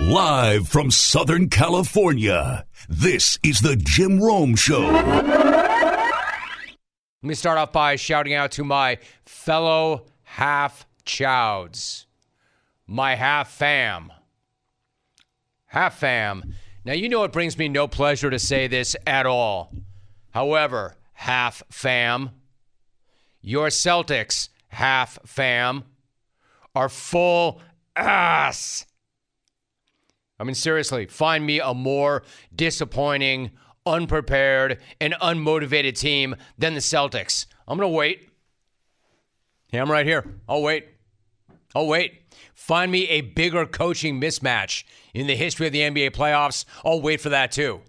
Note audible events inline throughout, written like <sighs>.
Live from Southern California, this is the Jim Rome Show. Let me start off by shouting out to my fellow half chowds, my half fam. Half fam. Now, you know it brings me no pleasure to say this at all. However, half fam, your Celtics, half fam, are full ass. I mean, seriously, find me a more disappointing, unprepared, and unmotivated team than the Celtics. I'm going to wait. Yeah, I'm right here. I'll wait. I'll wait. Find me a bigger coaching mismatch in the history of the NBA playoffs. I'll wait for that too.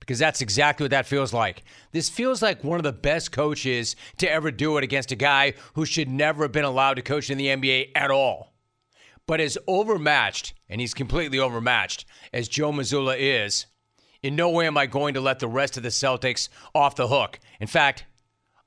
Because that's exactly what that feels like. This feels like one of the best coaches to ever do it against a guy who should never have been allowed to coach in the NBA at all. But as overmatched, and he's completely overmatched, as Joe Mazzulla is, in no way am I going to let the rest of the Celtics off the hook. In fact,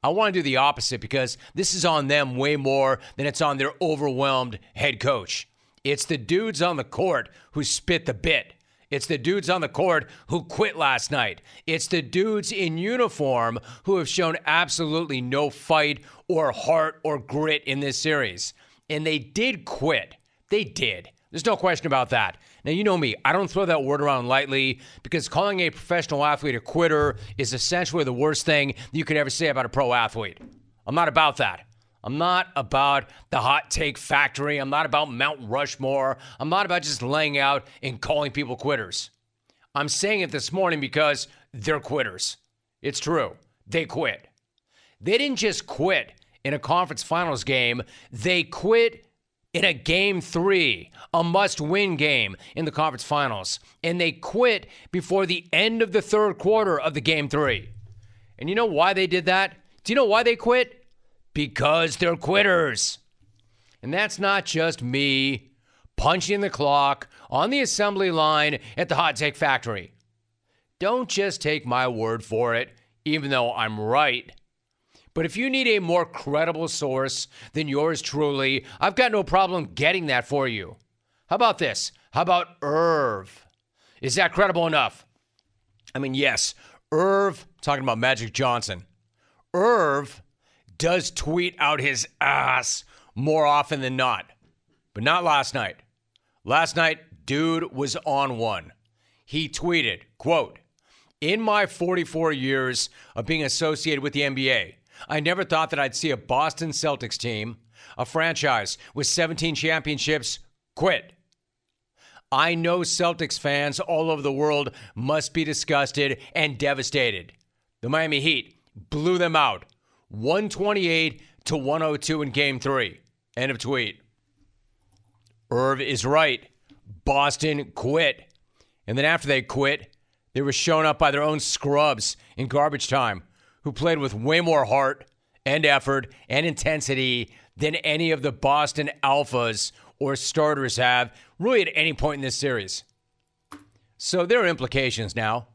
I want to do the opposite because this is on them way more than it's on their overwhelmed head coach. It's the dudes on the court who spit the bit. It's the dudes on the court who quit last night. It's the dudes in uniform who have shown absolutely no fight or heart or grit in this series. And they did quit. They did. There's no question about that. Now, you know me, I don't throw that word around lightly because calling a professional athlete a quitter is essentially the worst thing you could ever say about a pro athlete. I'm not about that. I'm not about the hot take factory. I'm not about Mount Rushmore. I'm not about just laying out and calling people quitters. I'm saying it this morning because they're quitters. It's true. They quit. They didn't just quit in a conference finals game, they quit in a game three, a must win game in the conference finals. And they quit before the end of the third quarter of the game three. And you know why they did that? Do you know why they quit? Because they're quitters. And that's not just me punching the clock on the assembly line at the Hot Take Factory. Don't just take my word for it, even though I'm right. But if you need a more credible source than yours truly, I've got no problem getting that for you. How about this? How about Irv? Is that credible enough? I mean, yes, Irv, talking about Magic Johnson, Irv does tweet out his ass more often than not, but not last night. Last night, dude was on one. He tweeted, quote, in my 44 years of being associated with the NBA, I never thought that I'd see a Boston Celtics team, a franchise with 17 championships, quit. I know Celtics fans all over the world must be disgusted and devastated. The Miami Heat blew them out 128 to 102 in game three. End of tweet. Irv is right. Boston quit. And then after they quit, they were shown up by their own scrubs in garbage time who played with way more heart and effort and intensity than any of the Boston Alphas or starters have, really at any point in this series. So there are implications now.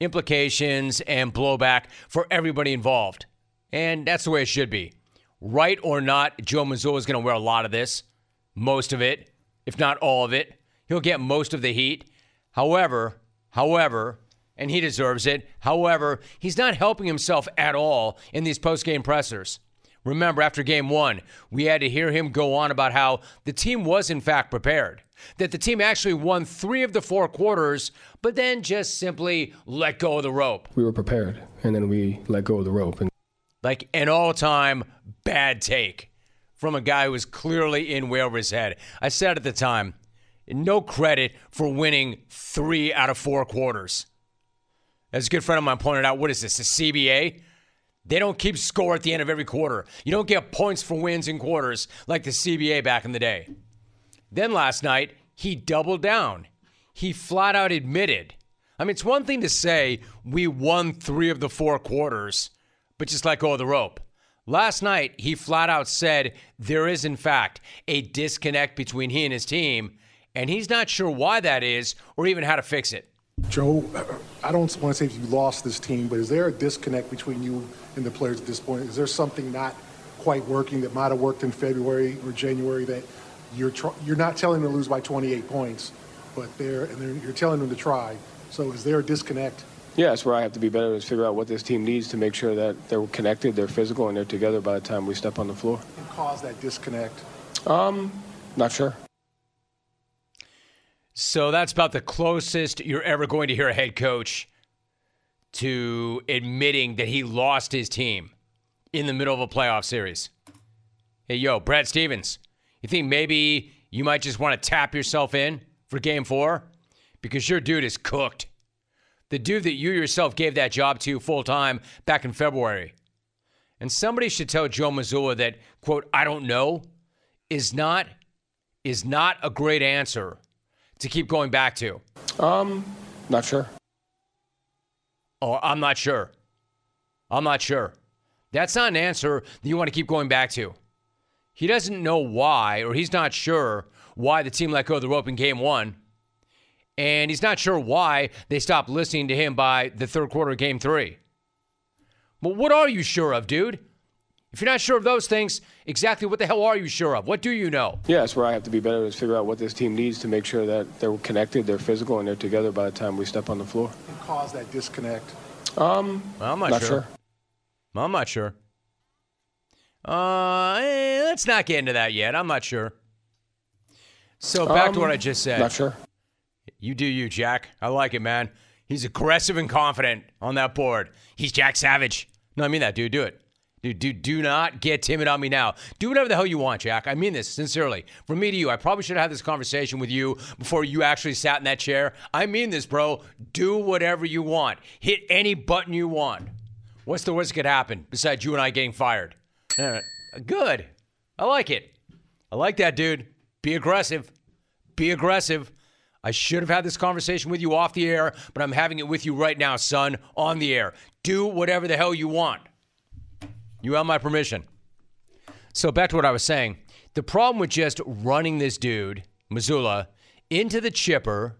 Implications and blowback for everybody involved. And that's the way it should be. Right or not, Joe Mazzulla is going to wear a lot of this, most of it, if not all of it. He'll get most of the heat. However, however, and he deserves it. However, he's not helping himself at all in these post-game pressers. Remember, after game one, we had to hear him go on about how the team was, in fact, prepared. That the team actually won three of the four quarters, but then just simply let go of the rope. We were prepared, and then we let go of the rope. And- like an all time bad take from a guy who was clearly in way over his head. I said at the time, no credit for winning three out of four quarters. As a good friend of mine pointed out, what is this, the CBA? They don't keep score at the end of every quarter. You don't get points for wins in quarters like the CBA back in the day. Then last night, he doubled down. He flat out admitted. I mean, it's one thing to say we won three of the four quarters, but just let go of the rope. Last night, he flat out said there is, in fact, a disconnect between he and his team, and he's not sure why that is or even how to fix it. Joe, I don't want to say if you lost this team, but is there a disconnect between you and the players at this point? Is there something not quite working that might have worked in February or January that you're tr- you're not telling them to lose by 28 points, but they're and they're, you're telling them to try. So is there a disconnect? Yeah, that's where I have to be better is figure out what this team needs to make sure that they're connected, they're physical, and they're together by the time we step on the floor. And cause that disconnect? Um, not sure. So that's about the closest you're ever going to hear a head coach to admitting that he lost his team in the middle of a playoff series. Hey, yo, Brad Stevens, you think maybe you might just want to tap yourself in for game four? Because your dude is cooked. The dude that you yourself gave that job to full time back in February. And somebody should tell Joe Mazzulla that, quote, I don't know is not is not a great answer to keep going back to. Um, not sure. Oh, I'm not sure. I'm not sure. That's not an answer that you want to keep going back to. He doesn't know why, or he's not sure why the team let go of the rope in game one. And he's not sure why they stopped listening to him by the third quarter of game three. But what are you sure of, dude? If you're not sure of those things, exactly what the hell are you sure of? What do you know? Yeah, that's where I have to be better is figure out what this team needs to make sure that they're connected, they're physical, and they're together by the time we step on the floor. And cause that disconnect? Um, Well, I'm not, not sure. sure. I'm not sure. Uh, eh, let's not get into that yet. I'm not sure. So back to Um, what I just said. Not sure. You do you, Jack. I like it, man. He's aggressive and confident on that board. He's Jack Savage. No, I mean that, dude. Do it. Dude, dude, do not get timid on me now. Do whatever the hell you want, Jack. I mean this sincerely. From me to you, I probably should have had this conversation with you before you actually sat in that chair. I mean this, bro. Do whatever you want. Hit any button you want. What's the worst that could happen besides you and I getting fired? Good. I like it. I like that, dude. Be aggressive. Be aggressive. I should have had this conversation with you off the air, but I'm having it with you right now, son, on the air. Do whatever the hell you want. You have my permission. So back to what I was saying. The problem with just running this dude, Mazzulla, into the chipper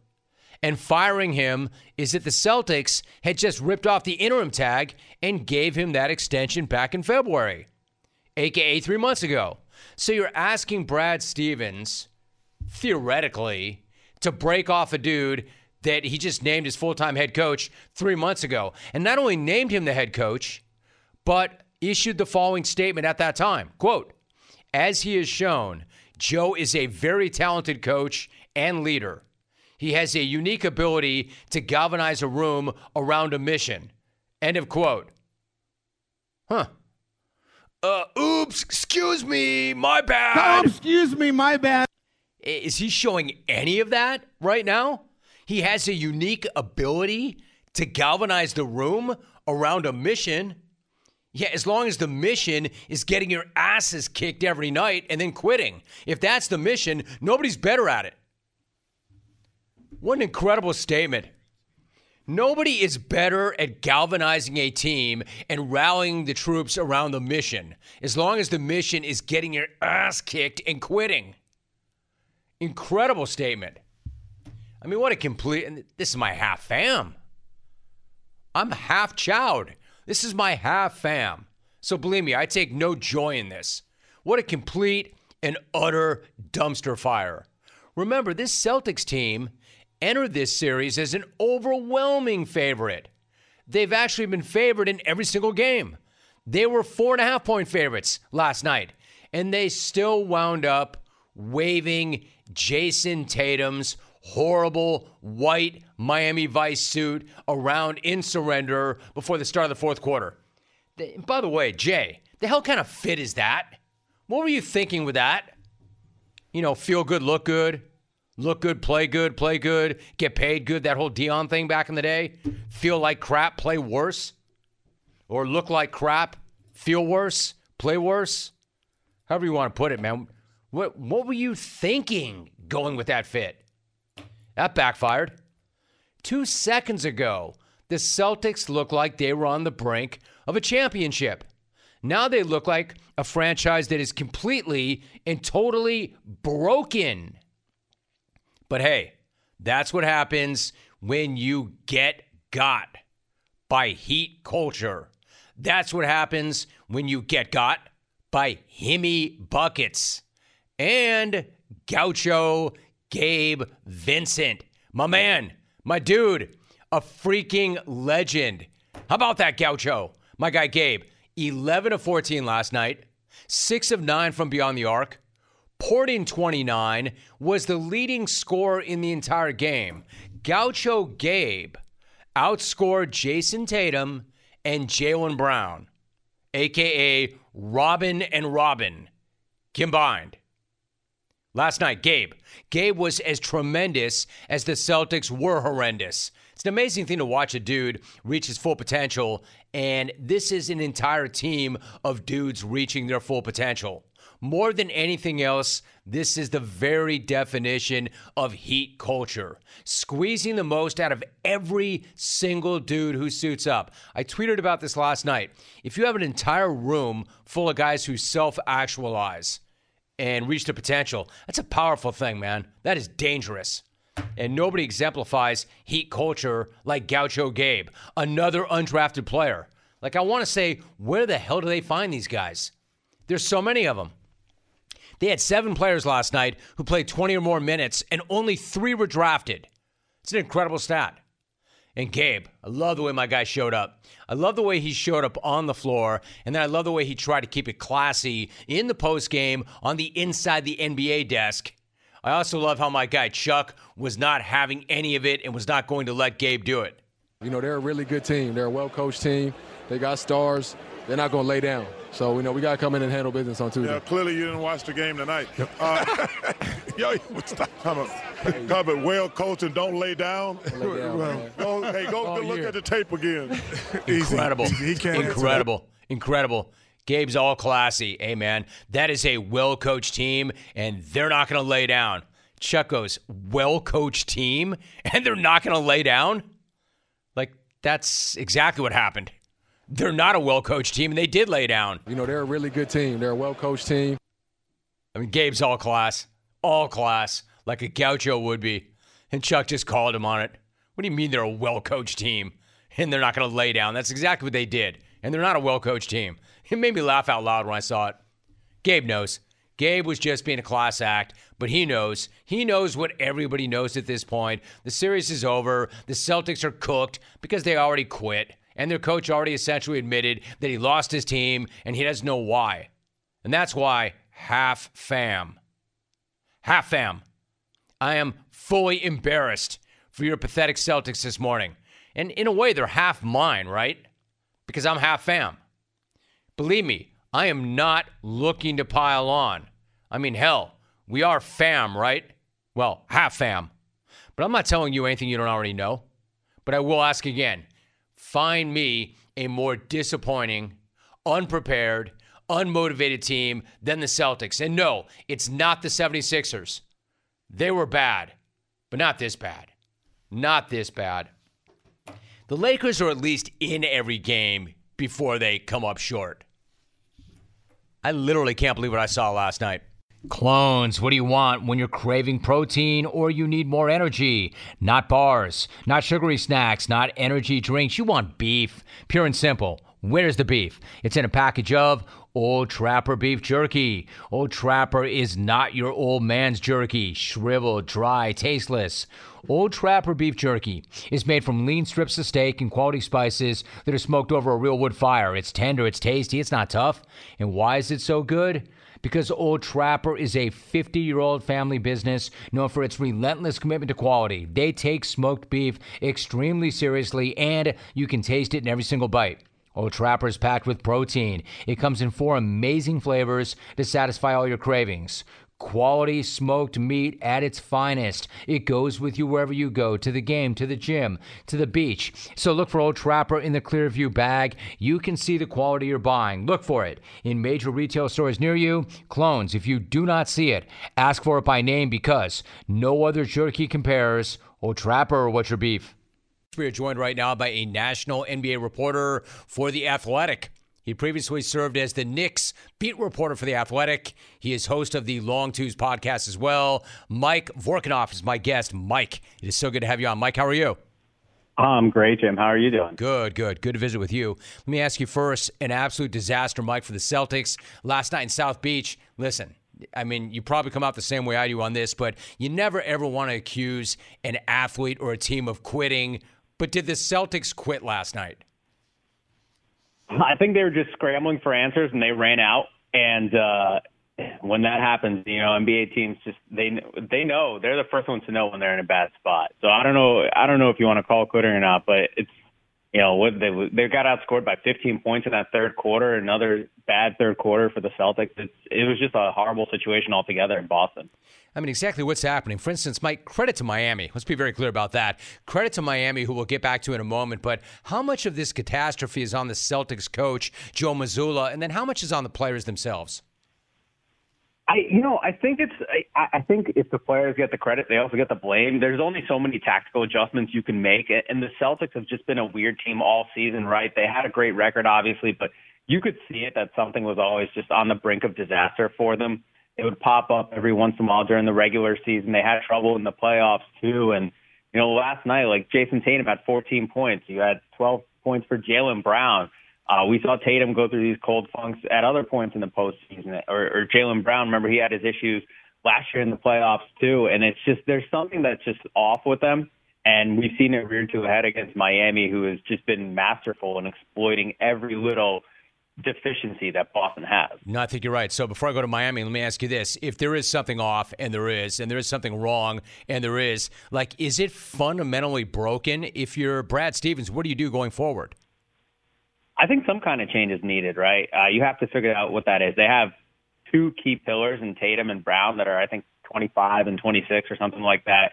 and firing him is that the Celtics had just ripped off the interim tag and gave him that extension back in February, aka three months ago. So you're asking Brad Stevens, theoretically, to break off a dude that he just named his full time head coach three months ago. And not only named him the head coach, but issued the following statement at that time quote as he has shown joe is a very talented coach and leader he has a unique ability to galvanize a room around a mission end of quote huh uh oops excuse me my bad Oh, excuse me, my bad. is he showing any of that right now? He has a unique ability to galvanize the room around a mission. Yeah, as long as the mission is getting your asses kicked every night and then quitting. If that's the mission, nobody's better at it. What an incredible statement. Nobody is better at galvanizing a team and rallying the troops around the mission as long as the mission is getting your ass kicked and quitting. Incredible statement. I mean, what a complete. This is my half fam. I'm half chowed. This is my half fam. So believe me, I take no joy in this. What a complete and utter dumpster fire. Remember, this Celtics team entered this series as an overwhelming favorite. They've actually been favored in every single game. They were four and a half point favorites last night, and they still wound up waving Jayson Tatum's horrible white Miami Vice suit around in surrender before the start of the fourth quarter. By the way, Jay, the hell kind of fit is that? What were you thinking with that? You know, feel good, look good, look good, play good, play good, get paid good, that whole Deion thing back in the day. Feel like crap, play worse. Or look like crap, feel worse, play worse. However you want to put it, man. What what were you thinking going with that fit? That backfired. Two seconds ago, the Celtics looked like they were on the brink of a championship. Now they look like a franchise that is completely and totally broken. But hey, that's what happens when you get got by heat culture. That's what happens when you get got by Jimmy Buckets and Gaucho Gabe Vincent. My man, my dude, a freaking legend. How about that, Gaucho? My guy Gabe, 11 of 14 last night, 6 of 9 from beyond the arc. Porting 29 was the leading scorer in the entire game. Gaucho Gabe outscored Jayson Tatum and Jaylen Brown, aka Robin and Robin, combined. Last night, Gabe. Gabe was as tremendous as the Celtics were horrendous. It's an amazing thing to watch a dude reach his full potential, and this is an entire team of dudes reaching their full potential. More than anything else, this is the very definition of heat culture. Squeezing the most out of every single dude who suits up. I tweeted about this last night. If you have an entire room full of guys who self actualize, and reach their potential. That's a powerful thing, man. That is dangerous. And nobody exemplifies heat culture like Gaucho Gabe, another undrafted player. Like, I want to say, where the hell do they find these guys? There's so many of them. They had seven players last night who played 20 or more minutes, and only three were drafted. It's an incredible stat. And Gabe, I love the way my guy showed up. I love the way he showed up on the floor, and then I love the way he tried to keep it classy in the post game on the inside the NBA desk. I also love how my guy Chuck was not having any of it and was not going to let Gabe do it. You know, they're a really good team. They're a well coached team. They got stars. They're not going to lay down. So, you know, we got to come in and handle business on Tuesday. Yeah, clearly you didn't watch the game tonight. Uh, <laughs> yo, stop. Come on. well coached and don't lay down. Lay down go, hey, go, All go look year. at the tape again. <laughs> Incredible. He can't Incredible. Incredible. Gabe's all classy. Hey, man, that is a well coached team, and they're not going to lay down. Chuck goes, well coached team, and they're not going to lay down? Like, that's exactly what happened. They're not a well coached team, and they did lay down. You know, they're a really good team. They're a well coached team. I mean, Gabe's all class, all class, like a gaucho would be. And Chuck just called him on it. What do you mean they're a well coached team and they're not going to lay down? That's exactly what they did. And they're not a well coached team. It made me laugh out loud when I saw it. Gabe knows. Gabe was just being a class act, but he knows. He knows what everybody knows at this point. The series is over. The Celtics are cooked because they already quit. And their coach already essentially admitted that he lost his team and he doesn't know why. And that's why half fam. Half fam. I am fully embarrassed for your pathetic Celtics this morning. And in a way, they're half mine, right? Because I'm half fam. Believe me, I am not looking to pile on. I mean, hell, we are fam, right? Well, half fam. But I'm not telling you anything you don't already know. But I will ask again find me a more disappointing, unprepared, unmotivated team than the Celtics. And no, it's not the 76ers. They were bad, but not this bad. Not this bad. The Lakers are at least in every game before they come up short. I literally can't believe what I saw last night. Clones, what do you want when you're craving protein or you need more energy? Not bars, not sugary snacks, not energy drinks. You want beef, pure and simple. Where's the beef? It's in a package of Old Trapper beef jerky. Old Trapper is not your old man's jerky, shriveled, dry, tasteless. Old Trapper beef jerky is made from lean strips of steak and quality spices that are smoked over a real wood fire. It's tender, it's tasty, it's not tough. And why is it so good? Because Old Trapper is a 50 year old family business known for its relentless commitment to quality. They take smoked beef extremely seriously, and you can taste it in every single bite. Old Trapper is packed with protein. It comes in four amazing flavors to satisfy all your cravings. Quality smoked meat at its finest. It goes with you wherever you go to the game, to the gym, to the beach. So look for Old Trapper in the Clearview bag. You can see the quality you're buying. Look for it in major retail stores near you. Clones, if you do not see it, ask for it by name because no other jerky compares. Old Trapper, or what's your beef? We are joined right now by a national NBA reporter for The Athletic. He previously served as the Knicks beat reporter for The Athletic. He is host of the Long Twos podcast as well. Mike Vorkunov is my guest. Mike, it is so good to have you on. Mike, how are you? I'm great, Jim. How are you doing? Good, good. Good to visit with you. Let me ask you first an absolute disaster, Mike, for the Celtics last night in South Beach. Listen, I mean, you probably come out the same way I do on this, but you never ever want to accuse an athlete or a team of quitting. But did the Celtics quit last night? I think they were just scrambling for answers and they ran out. And uh, when that happens, you know, NBA teams just they they know they're the first ones to know when they're in a bad spot. So I don't know I don't know if you want to call quitting or not, but it's you know what they they got outscored by 15 points in that third quarter. Another bad third quarter for the Celtics. It was just a horrible situation altogether in Boston. I mean, exactly what's happening. For instance, Mike, credit to Miami. Let's be very clear about that. Credit to Miami, who we'll get back to in a moment. But how much of this catastrophe is on the Celtics coach, Joe Mazzulla, and then how much is on the players themselves? I, you know, I think it's. I, I think if the players get the credit, they also get the blame. There's only so many tactical adjustments you can make, and the Celtics have just been a weird team all season. Right? They had a great record, obviously, but you could see it that something was always just on the brink of disaster for them. It would pop up every once in a while during the regular season. They had trouble in the playoffs too, and you know, last night, like Jayson Tatum had 14 points. You had 12 points for Jaylen Brown. Uh, we saw Tatum go through these cold funks at other points in the postseason, or, or Jaylen Brown. Remember, he had his issues last year in the playoffs too, and it's just there's something that's just off with them. And we've seen it reared to a head against Miami, who has just been masterful in exploiting every little deficiency that Boston has. No, I think you're right. So before I go to Miami, let me ask you this. If there is something off, and there is, and there is something wrong, and there is, like, is it fundamentally broken? If you're Brad Stevens, what do you do going forward? I think some kind of change is needed, right? Uh, you have to figure out what that is. They have two key pillars in Tatum and Brown that are, I think, 25 and 26 or something like that.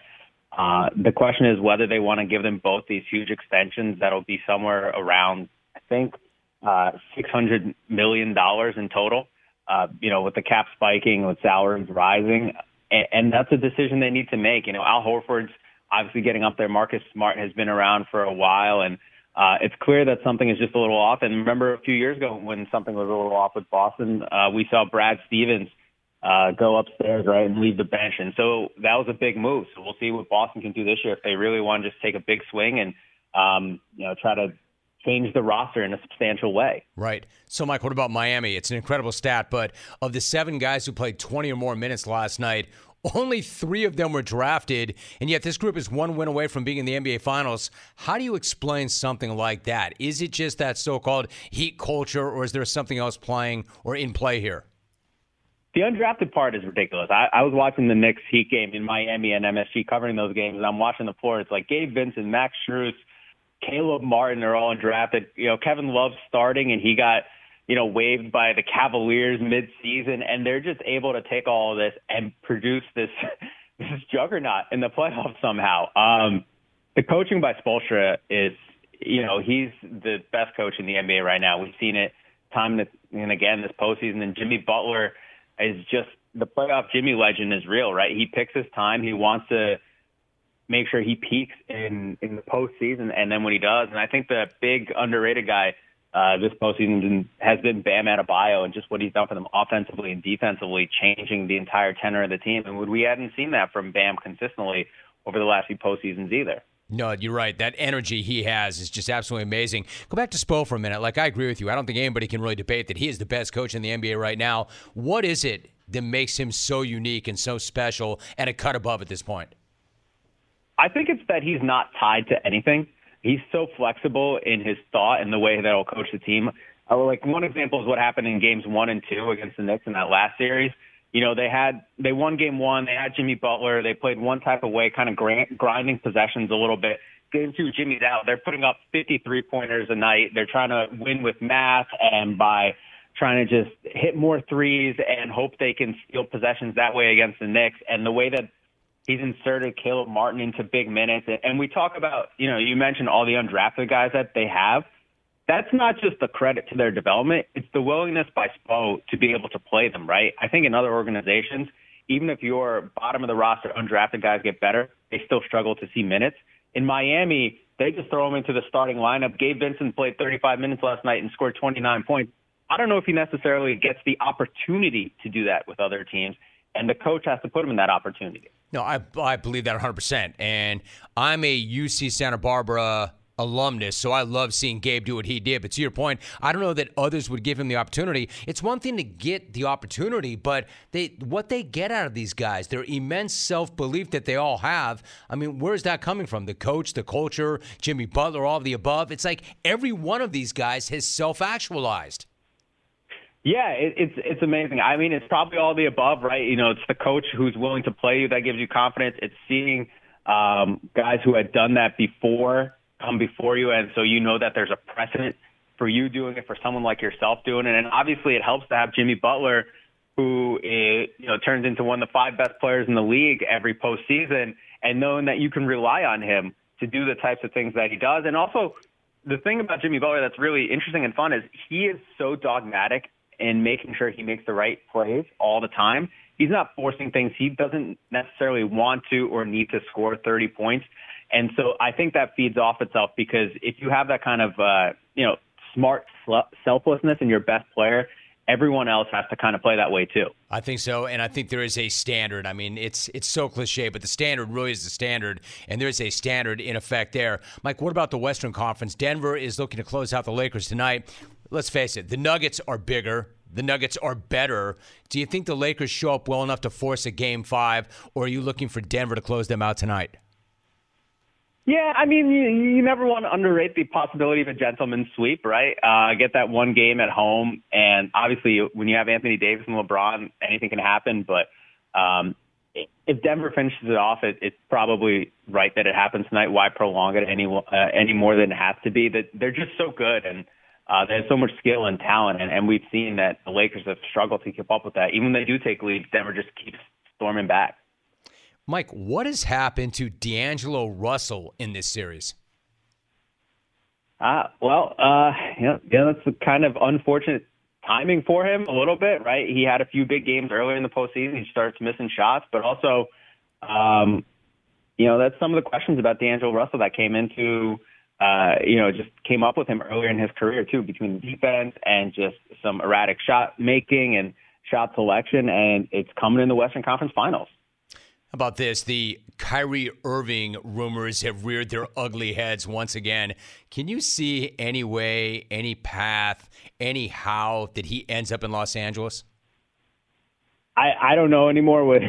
Uh, the question is whether they want to give them both these huge extensions that'll be somewhere around, I think, uh, $600 million in total. Uh, you know, with the cap spiking, with salaries rising, and, and that's a decision they need to make. You know, Al Horford's obviously getting up there. Marcus Smart has been around for a while, and uh, it's clear that something is just a little off. And remember a few years ago when something was a little off with Boston, uh, we saw Brad Stevens uh, go upstairs, right, and leave the bench. And so that was a big move. So we'll see what Boston can do this year if they really want to just take a big swing and, um, you know, try to change the roster in a substantial way. Right. So, Mike, what about Miami? It's an incredible stat, but of the seven guys who played 20 or more minutes last night, only three of them were drafted, and yet this group is one win away from being in the NBA Finals. How do you explain something like that? Is it just that so called heat culture, or is there something else playing or in play here? The undrafted part is ridiculous. I, I was watching the Knicks Heat game in Miami and MSG covering those games, and I'm watching the floor. It's like Gabe Vincent, Max Strus, Caleb Martin are all undrafted. You know, Kevin Love's starting, and he got – you know, waived by the Cavaliers mid-season, and they're just able to take all of this and produce this <laughs> this juggernaut in the playoffs somehow. Um, the coaching by Spoelstra is, you know, he's the best coach in the NBA right now. We've seen it time and again this postseason, and Jimmy Butler is just the playoff Jimmy legend is real, right? He picks his time. He wants to make sure he peaks in in the postseason, and then when he does, and I think the big underrated guy uh, this postseason has been Bam Adebayo and just what he's done for them offensively and defensively, changing the entire tenor of the team. And we hadn't seen that from Bam consistently over the last few postseasons either. No, you're right. That energy he has is just absolutely amazing. Go back to Spo for a minute. Like I agree with you. I don't think anybody can really debate that he is the best coach in the NBA right now. What is it that makes him so unique and so special and a cut above at this point? I think it's that he's not tied to anything he's so flexible in his thought and the way that he'll coach the team. Uh, like one example is what happened in games one and two against the Knicks in that last series. You know, they had they won game one. They had Jimmy Butler. They played one type of way, kind of grinding possessions a little bit. Game two, Jimmy's out. They're putting up 53 pointers a night. They're trying to win with math and by trying to just hit more threes and hope they can steal possessions that way against the Knicks. And the way that He's inserted Caleb Martin into big minutes. And we talk about, you know, you mentioned all the undrafted guys that they have. That's not just the credit to their development. It's the willingness by Spo to be able to play them, right? I think in other organizations, even if your bottom of the roster undrafted guys get better, they still struggle to see minutes. In Miami, they just throw him into the starting lineup. Gabe Vincent played 35 minutes last night and scored 29 points. I don't know if he necessarily gets the opportunity to do that with other teams, and the coach has to put him in that opportunity. No, I, I believe that 100%. And I'm a UC Santa Barbara alumnus, so I love seeing Gabe do what he did. But to your point, I don't know that others would give him the opportunity. It's one thing to get the opportunity, but they what they get out of these guys, their immense self belief that they all have. I mean, where's that coming from? The coach, the culture, Jimmy Butler, all of the above. It's like every one of these guys has self actualized. Yeah, it, it's it's amazing. I mean, it's probably all the above, right? You know, it's the coach who's willing to play you that gives you confidence. It's seeing um, guys who had done that before come before you, and so you know that there's a precedent for you doing it, for someone like yourself doing it, and obviously it helps to have Jimmy Butler, who is, you know turns into one of the five best players in the league every postseason, and knowing that you can rely on him to do the types of things that he does, and also the thing about Jimmy Butler that's really interesting and fun is he is so dogmatic in making sure he makes the right plays all the time. He's not forcing things. He doesn't necessarily want to or need to score 30 points. And so I think that feeds off itself because if you have that kind of, uh, you know, smart selflessness in your best player, everyone else has to kind of play that way too. I think so, and I think there is a standard. I mean, it's it's so cliche, but the standard really is the standard, and there's a standard in effect there. Mike, what about the Western Conference? Denver is looking to close out the Lakers tonight. Let's face it, the Nuggets are bigger. The Nuggets are better. Do you think the Lakers show up well enough to force a game five, or are you looking for Denver to close them out tonight? Yeah, I mean, you, you never want to underrate the possibility of a gentleman's sweep, right? Uh, get that one game at home, and obviously, when you have Anthony Davis and LeBron, anything can happen. But um, if Denver finishes it off, it, it's probably right that it happens tonight. Why prolong it any uh, any more than it has to be? That they're just so good, and uh, they have so much skill and talent, and, and we've seen that the Lakers have struggled to keep up with that. Even when they do take leads, Denver just keeps storming back. Mike, what has happened to D'Angelo Russell in this series? Uh, well, uh, yeah, yeah, that's kind of unfortunate timing for him a little bit, right? He had a few big games earlier in the postseason. He starts missing shots, but also, um, you know, that's some of the questions about D'Angelo Russell that came into, uh, you know, just came up with him earlier in his career too, between defense and just some erratic shot making and shot selection, and it's coming in the Western Conference Finals about this? The Kyrie Irving rumors have reared their ugly heads once again. Can you see any way, any path, any how that he ends up in Los Angeles? I, I don't know anymore. <laughs> With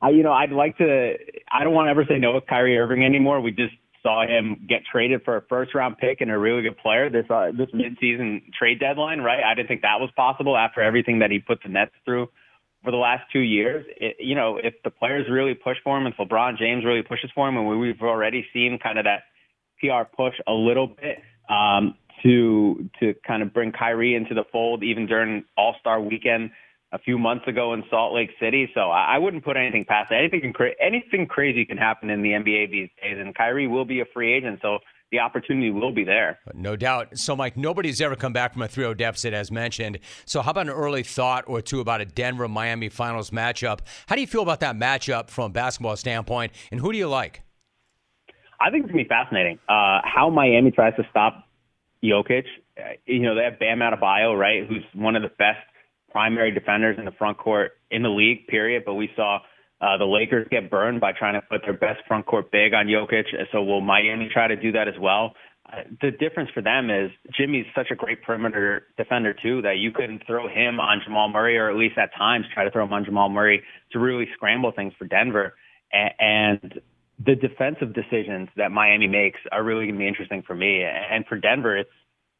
I, you know, I'd like to. I don't want to ever say no with Kyrie Irving anymore. We just saw him get traded for a first round pick and a really good player this uh, this midseason trade deadline. Right? I didn't think that was possible after everything that he put the Nets through for the last two years, it, you know, if the players really push for him, if LeBron James really pushes for him, and we've already seen kind of that PR push a little bit um, to to kind of bring Kyrie into the fold, even during All Star Weekend a few months ago in Salt Lake City. So I, I wouldn't put anything past it. Anything can, anything crazy can happen in the NBA these days, and Kyrie will be a free agent. So the opportunity will be there. No doubt. So, Mike, nobody's ever come back from a 3 0 deficit, as mentioned. So, how about an early thought or two about a Denver Miami finals matchup? How do you feel about that matchup from a basketball standpoint, and who do you like? I think it's going to be fascinating. Uh, how Miami tries to stop Jokic. Uh, you know, they have Bam Adebayo, right, who's one of the best primary defenders in the front court in the league, period. But we saw uh, the Lakers get burned by trying to put their best front court big on Jokic. So will Miami try to do that as well? Uh, the difference for them is Jimmy's such a great perimeter defender too that you can throw him on Jamal Murray, or at least at times try to throw him on Jamal Murray to really scramble things for Denver. And, and the defensive decisions that Miami makes are really going to be interesting for me. And for Denver, it's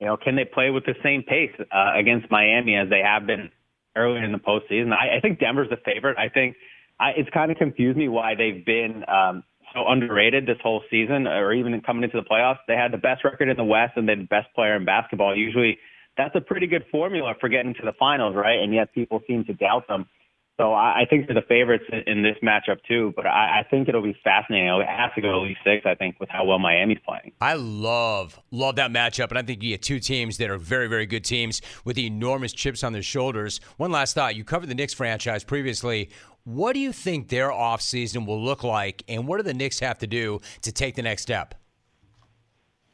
you know can they play with the same pace uh, against Miami as they have been earlier in the postseason? I, I think Denver's the favorite. I think I, it's kind of confused me why they've been um, so underrated this whole season, or even coming into the playoffs. They had the best record in the West and they had the best player in basketball. Usually, that's a pretty good formula for getting to the finals, right? And yet people seem to doubt them. So I, I think they're the favorites in, in this matchup too. But I, I think it'll be fascinating. It has to go to at least six, I think, with how well Miami's playing. I love love that matchup, and I think you get two teams that are very very good teams with enormous chips on their shoulders. One last thought: you covered the Knicks franchise previously. What do you think their offseason will look like, and what do the Knicks have to do to take the next step?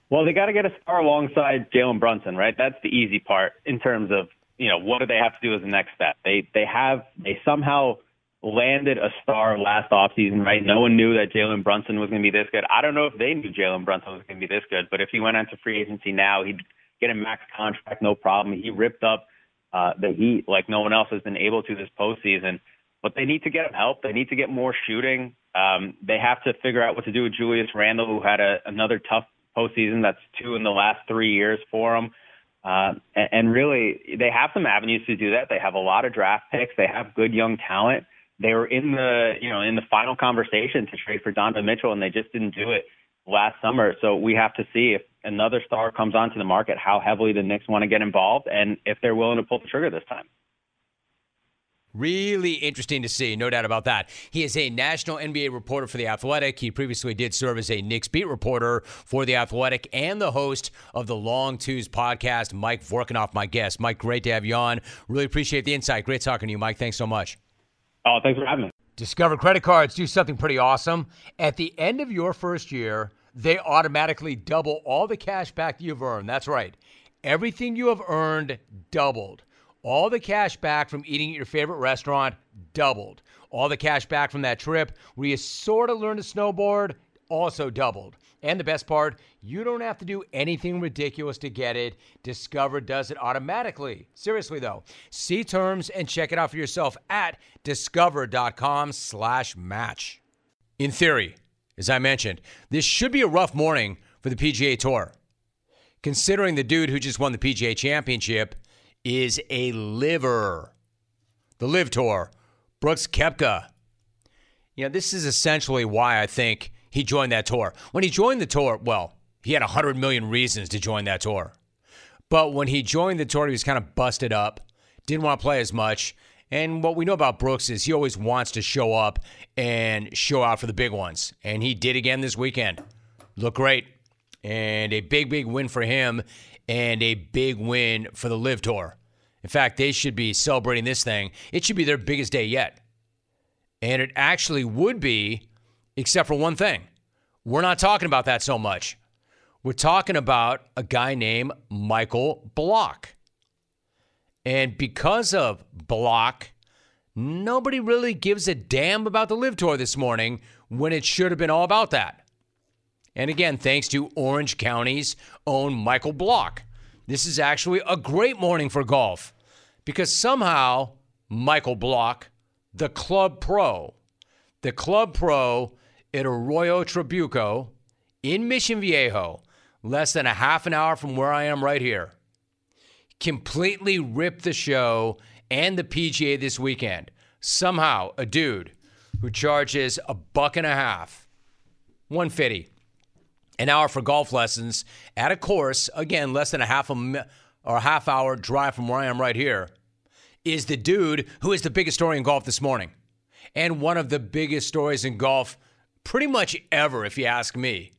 Well, they got to get a star alongside Jalen Brunson, right? That's the easy part in terms of you know what do they have to do as the next step. They they have they somehow landed a star last offseason, right? No one knew that Jalen Brunson was going to be this good. I don't know if they knew Jalen Brunson was going to be this good, but if he went into free agency now, he'd get a max contract, no problem. He ripped up uh, the Heat like no one else has been able to this postseason. But they need to get him help. They need to get more shooting. Um, they have to figure out what to do with Julius Randle, who had a, another tough postseason. That's two in the last three years for him. Uh, and, really, they have some avenues to do that. They have a lot of draft picks. They have good young talent. They were in the, you know, in the final conversation to trade for Donovan Mitchell, and they just didn't do it last summer. So we have to see if another star comes onto the market, how heavily the Knicks want to get involved, and if they're willing to pull the trigger this time. Really interesting to see, no doubt about that. He is a national NBA reporter for The Athletic. He previously did serve as a Knicks beat reporter for The Athletic and the host of the Long Twos podcast. Mike Vorkunov, my guest. Mike, great to have you on. Really appreciate the insight. Great talking to you, Mike. Thanks so much. Oh, thanks for having me. Discover credit cards do something pretty awesome. At the end of your first year, they automatically double all the cash back you've earned. That's right. Everything you have earned doubled. All the cash back from eating at your favorite restaurant doubled. All the cash back from that trip where you sort of learned to snowboard also doubled. And the best part, you don't have to do anything ridiculous to get it. Discover does it automatically. Seriously though, see terms and check it out for yourself at discover.com/match. In theory, as I mentioned, this should be a rough morning for the PGA Tour. Considering the dude who just won the PGA Championship is a liver. The LIV Tour, Brooks Koepka. You know, this is essentially why I think he joined that tour. When he joined the tour, well, he had 100 million reasons to join that tour. But when he joined the tour, he was kind of busted up, didn't want to play as much. And what we know about Brooks is he always wants to show up and show out for the big ones. And he did again this weekend. Look great. And a big, big win for him and a big win for the LIV Tour. In fact, they should be celebrating this thing. It should be their biggest day yet. And it actually would be, except for one thing. We're not talking about that so much. We're talking about a guy named Michael Block. And because of Block, nobody really gives a damn about the LIV Tour this morning when it should have been all about that. And again, thanks to Orange County's own Michael Block. This is actually a great morning for golf because somehow Michael Block, the club pro, the club pro at Arroyo Trabuco in Mission Viejo, less than a half an hour from where I am right here, completely ripped the show and the PGA this weekend. Somehow, a dude who charges a buck and a half, 150 an hour for golf lessons at a course, again, less than a half a or a half hour drive from where I am right here, is the dude who is the biggest story in golf this morning. And one of the biggest stories in golf pretty much ever, if you ask me.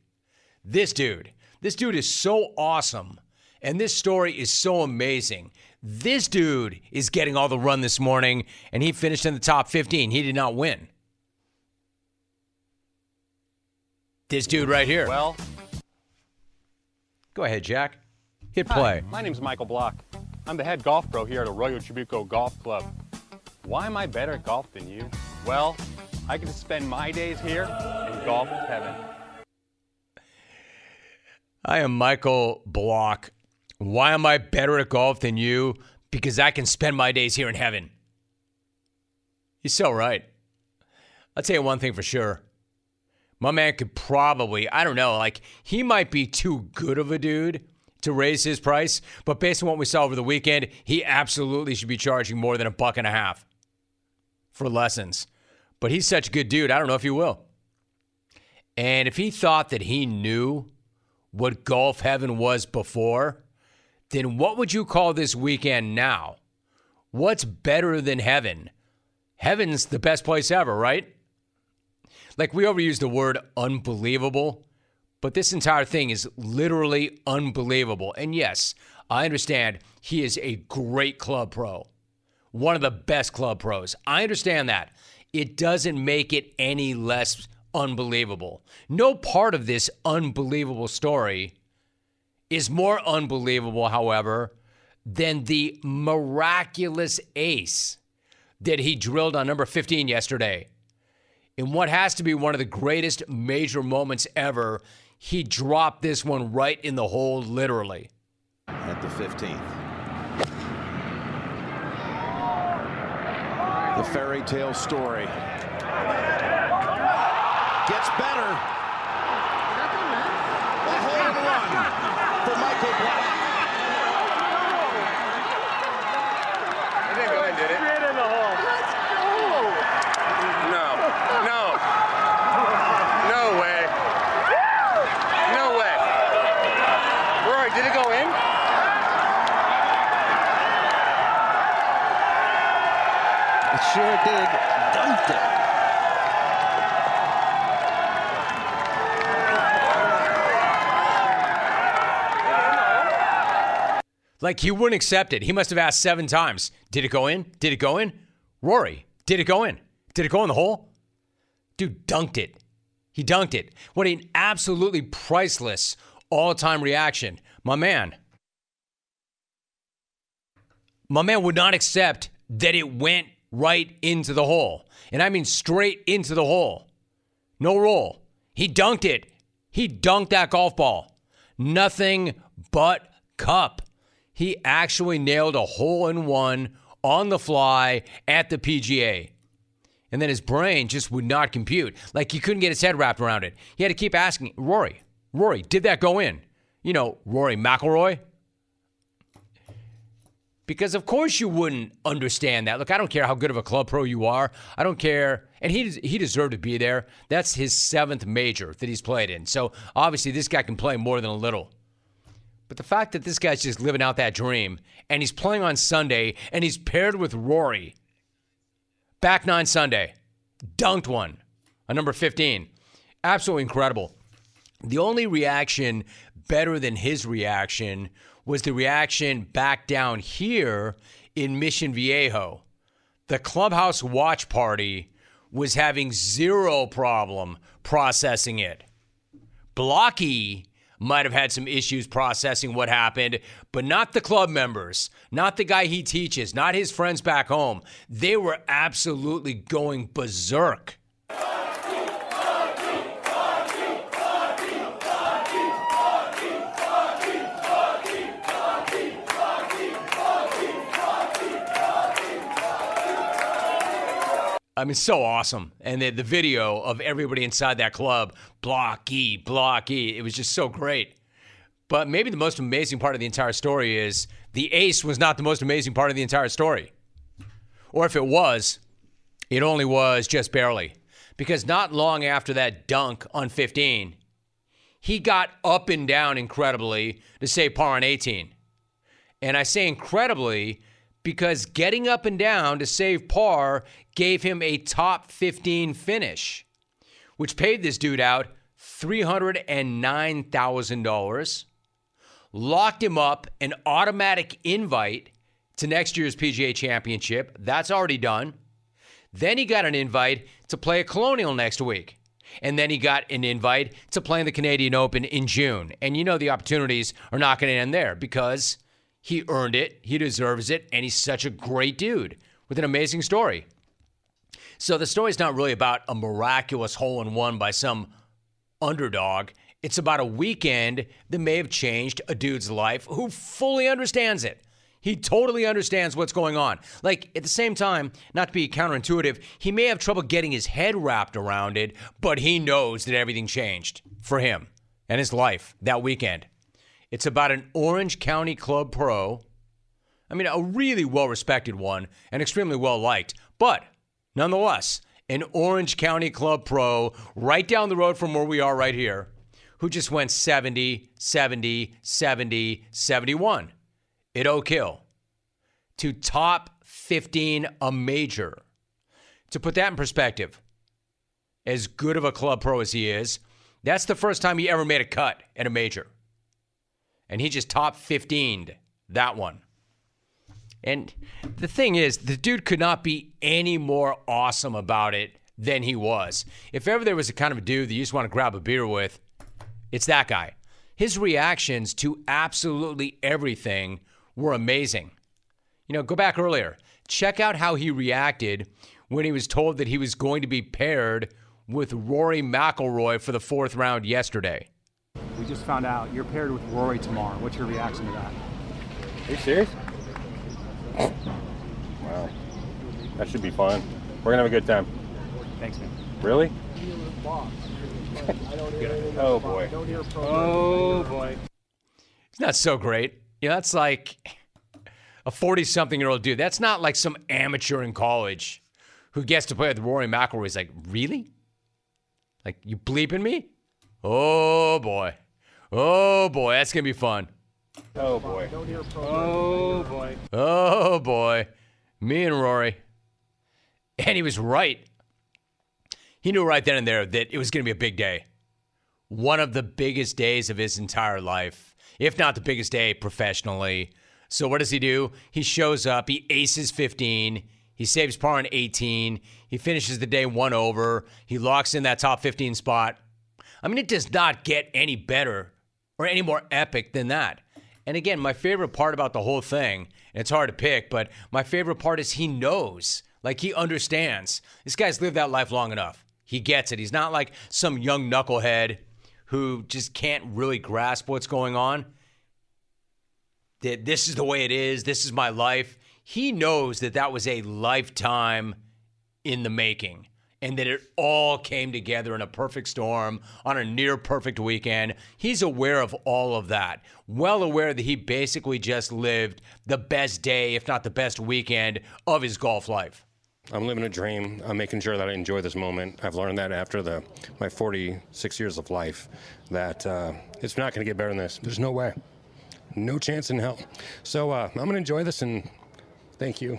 This dude, this dude is so awesome. And this story is so amazing. This dude is getting all the run this morning, and he finished in the top 15. He did not win. This dude right here. Well, go ahead, Jack. Hit hi, play. my name's Michael Block. I'm the head golf pro here at Arroyo Trabuco Golf Club. Why am I better at golf than you? Well, I get to spend my days here in golf heaven. I am Michael Block. Why am I better at golf than you? Because I can spend my days here in heaven. He's so right. I'll tell you one thing for sure. My man could probably, I don't know, like he might be too good of a dude to raise his price, but based on what we saw over the weekend, he absolutely should be charging more than a buck and a half for lessons. But he's such a good dude, I don't know if he will. And if he thought that he knew what golf heaven was before, then what would you call this weekend now? What's better than heaven? Heaven's the best place ever, right? Like we overuse the word unbelievable, but this entire thing is literally unbelievable. And yes, I understand he is a great club pro, one of the best club pros. I understand that. It doesn't make it any less unbelievable. No part of this unbelievable story is more unbelievable, however, than the miraculous ace that he drilled on number 15 yesterday. In what has to be one of the greatest major moments ever, he dropped this one right in the hole, literally. At the 15th. The fairy tale story gets better. A hole in one for Michael Block. He didn't go in, did it? Straight in the hole. Let's go. No. No. No way. No way. Roy, did it go in? It sure did. Dunked it. Like he wouldn't accept it. He must have asked seven times. Did it go in? Did it go in? Rory, did it go in? Did it go in the hole? Dude dunked it. He dunked it. What an absolutely priceless all time reaction. My man. My man would not accept that it went right into the hole. And I mean straight into the hole. No roll. He dunked it. He dunked that golf ball. Nothing but cup. He actually nailed a hole in one on the fly at the PGA. And then his brain just would not compute. Like he couldn't get his head wrapped around it. He had to keep asking, Rory, Rory, did that go in? You know, Rory McIlroy. Because of course you wouldn't understand that. Look, I don't care how good of a club pro you are. I don't care, and he he deserved to be there. That's his seventh major that he's played in. So obviously this guy can play more than a little. But the fact that this guy's just living out that dream, and he's playing on Sunday, and he's paired with Rory. Back nine Sunday, dunked one on number 15. Absolutely incredible. The only reaction better than his reaction was the reaction back down here in Mission Viejo. The clubhouse watch party was having zero problem processing it. Blocky might have had some issues processing what happened, but not the club members, not the guy he teaches, not his friends back home. They were absolutely going berserk. I mean, so awesome. And the, the video of everybody inside that club, blocky, blocky, it was just so great. But maybe the most amazing part of the entire story is the ace was not the most amazing part of the entire story. Or if it was, it only was just barely. Because not long after that dunk on 15, he got up and down incredibly to save par on 18. And I say incredibly because getting up and down to save par gave him a top 15 finish, which paid this dude out $309,000, locked him up an automatic invite to next year's PGA Championship. That's already done. Then he got an invite to play a Colonial next week. And then he got an invite to play in the Canadian Open in June. And you know the opportunities are not going to end there because he earned it, he deserves it, and he's such a great dude with an amazing story. So the story's not really about a miraculous hole in one by some underdog. It's about a weekend that may have changed a dude's life who fully understands it. He totally understands what's going on. Like, at the same time, not to be counterintuitive, he may have trouble getting his head wrapped around it, but he knows that everything changed for him and his life that weekend. It's about an Orange County Club pro. I mean, a really well respected one and extremely well liked, but nonetheless, an Orange County Club pro right down the road from where we are right here who just went 70, 70, 70, 71 at Oak Hill to top 15 a major. To put that in perspective, as good of a club pro as he is, that's the first time he ever made a cut at a major and he just top 15'd that one. And the thing is, the dude could not be any more awesome about it than he was. If ever there was a kind of a dude that you just want to grab a beer with, it's that guy. His reactions to absolutely everything were amazing. You know, go back earlier. Check out how he reacted when he was told that he was going to be paired with Rory McIlroy for the fourth round yesterday. We just found out you're paired with Rory tomorrow. What's your reaction to that? Are you serious? Wow. That should be fun. We're gonna have a good time. Thanks, man. Really? <laughs> oh boy. Oh boy. It's not so great. You know, that's like a 40 something year old dude. That's not like some amateur in college who gets to play with Rory McIlroy. He's like, really? Like, you bleeping me? Oh boy. Oh boy. That's going to be fun. Oh boy. Oh boy. Oh boy. Me and Rory. And he was right. He knew right then and there that it was going to be a big day. One of the biggest days of his entire life, if not the biggest day professionally. So, what does he do? He shows up, he aces 15, he saves par on 18, he finishes the day one over, he locks in that top 15 spot. I mean, it does not get any better or any more epic than that. And again, my favorite part about the whole thing, and it's hard to pick, but my favorite part is he knows, like he understands. This guy's lived that life long enough. He gets it. He's not like some young knucklehead who just can't really grasp what's going on. That this is the way it is. This is my life. He knows that that was a lifetime in the making and that it all came together in a perfect storm on a near perfect weekend. He's aware of all of that. Well aware that he basically just lived the best day, if not the best weekend of his golf life. I'm living a dream. I'm making sure that I enjoy this moment. I've learned that after the my 46 years of life, that uh, it's not going to get better than this. There's no way, no chance in hell. So uh, I'm going to enjoy this and thank you.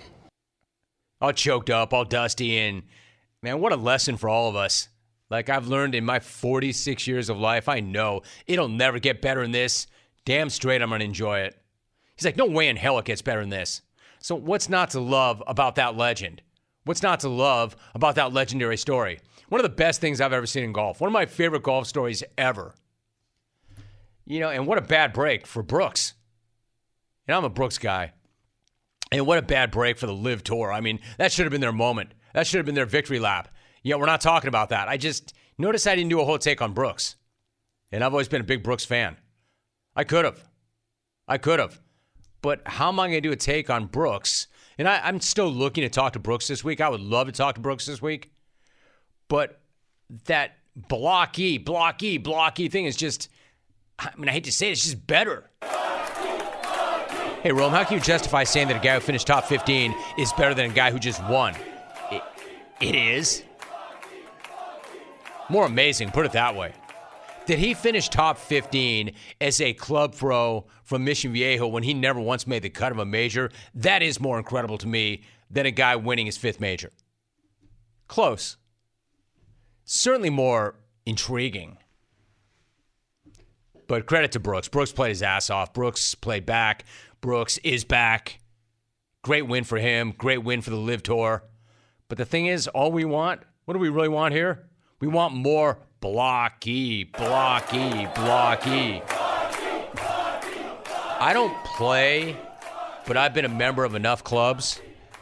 All choked up, all dusty, and man, what a lesson for all of us. Like I've learned in my 46 years of life, I know it'll never get better than this. Damn straight, I'm going to enjoy it. He's like, no way in hell it gets better than this. So what's not to love about that legend? What's not to love about that legendary story? One of the best things I've ever seen in golf. One of my favorite golf stories ever. You know, and what a bad break for Brooks. Know, I'm a Brooks guy. And what a bad break for the LIV Tour. I mean, that should have been their moment. That should have been their victory lap. Yeah, we're not talking about that. I just notice I didn't do a whole take on Brooks. And I've always been a big Brooks fan. I could have. I could have. But how am I going to do a take on Brooks and I, am still looking to talk to Brooks this week. I would love to talk to Brooks this week. But that blocky, blocky, blocky thing is just, I mean, I hate to say it, it's just better. Hey, Rome, how can you justify saying that a guy who finished top 15 is better than a guy who just won? It, is. More amazing, put it that way. Did he finish top 15 as a club pro from Mission Viejo when he never once made the cut of a major? That is more incredible to me than a guy winning his fifth major. Close. Certainly more intriguing. But credit to Brooks. Brooks played his ass off. Brooks played back. Brooks is back. Great win for him. Great win for the LIV Tour. But the thing is, all we want, what do we really want here? We want more blocky, blocky, blocky. I don't play, but I've been a member of enough clubs.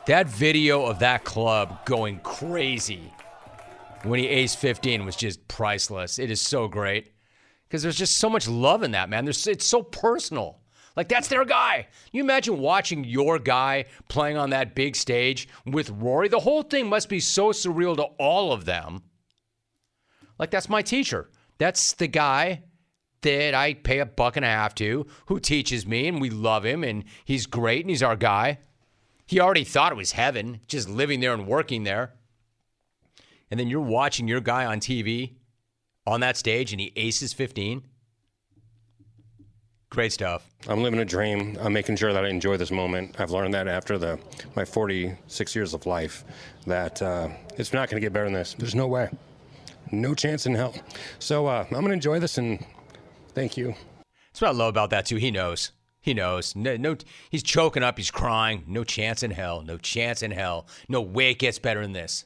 That video of that club going crazy when he aced 15 was just priceless. It is so great because there's just so much love in that, man. There's, it's so personal. Like, that's their guy. You imagine watching your guy playing on that big stage with Rory? The whole thing must be so surreal to all of them. Like that's my teacher. That's the guy that I pay a buck and a half to who teaches me and we love him and he's great and he's our guy. He already thought it was heaven just living there and working there. And then you're watching your guy on TV on that stage and he aces 15. Great stuff. I'm living a dream. I'm making sure that I enjoy this moment. I've learned that after the my 46 years of life that uh, it's not going to get better than this. There's no way no chance in hell. So uh, I'm going to enjoy this and thank you. That's what I love about that, too. He knows. He knows. No, no, he's choking up. He's crying. No chance in hell. No chance in hell. No way it gets better than this.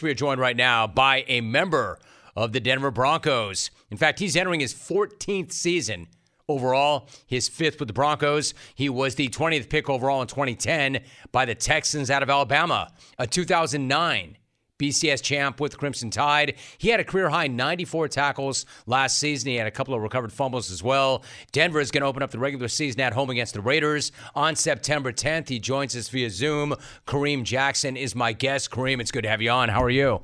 We are joined right now by a member of the Denver Broncos. In fact, he's entering his 14th season overall, his fifth with the Broncos. He was the 20th pick overall in 2010 by the Texans out of Alabama. A 2009 BCS champ with Crimson Tide. He had a career high 94 tackles last season. He had a couple of recovered fumbles as well. Denver is going to open up the regular season at home against the Raiders on September 10th. He joins us via Zoom. Kareem Jackson is my guest. Kareem, it's good to have you on. How are you?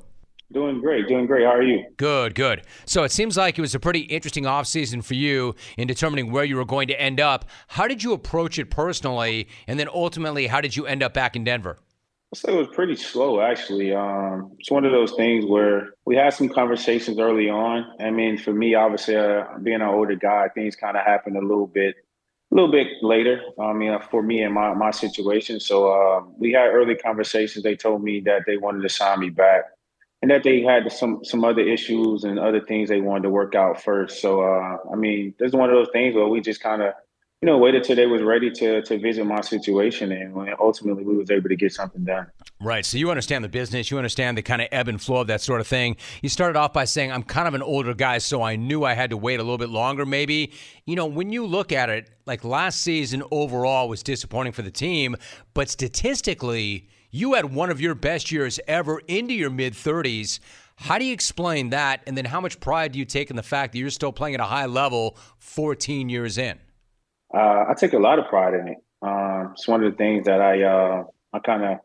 Doing great, doing great. How are you? Good, good. So it seems like it was a pretty interesting offseason for you in determining where you were going to end up. How did you approach it personally? And then ultimately, how did you end up back in Denver? Say it was pretty slow, actually. Um, it's one of those things where we had some conversations early on. I mean, for me, obviously, uh, being an older guy, things kind of happened a little bit, a little bit later. I mean, uh, for me and my my situation. So uh, we had early conversations. They told me that they wanted to sign me back, and that they had some some other issues and other things they wanted to work out first. So uh, I mean, there's one of those things where we just kind of you know, waited till they was ready to to visit my situation, and ultimately we was able to get something done. Right. So you understand the business, you understand the kind of ebb and flow of that sort of thing. You started off by saying, "I'm kind of an older guy, so I knew I had to wait a little bit longer." Maybe, you know, when you look at it, like last season overall was disappointing for the team, but statistically, you had one of your best years ever into your mid 30s. How do you explain that? And then how much pride do you take in the fact that you're still playing at a high level 14 years in? Uh, I take a lot of pride in it. Um, it's one of the things that I uh, I kind of,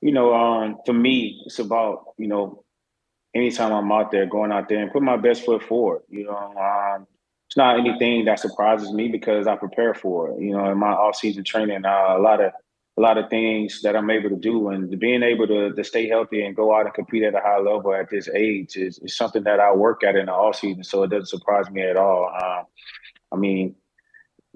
you know, um, for me, it's about you know, anytime I'm out there, going out there and put my best foot forward. You know, um, it's not anything that surprises me because I prepare for it. You know, in my off season training, uh, a lot of a lot of things that I'm able to do, and being able to, to stay healthy and go out and compete at a high level at this age is, is something that I work at in the off season. So it doesn't surprise me at all. Um, I mean,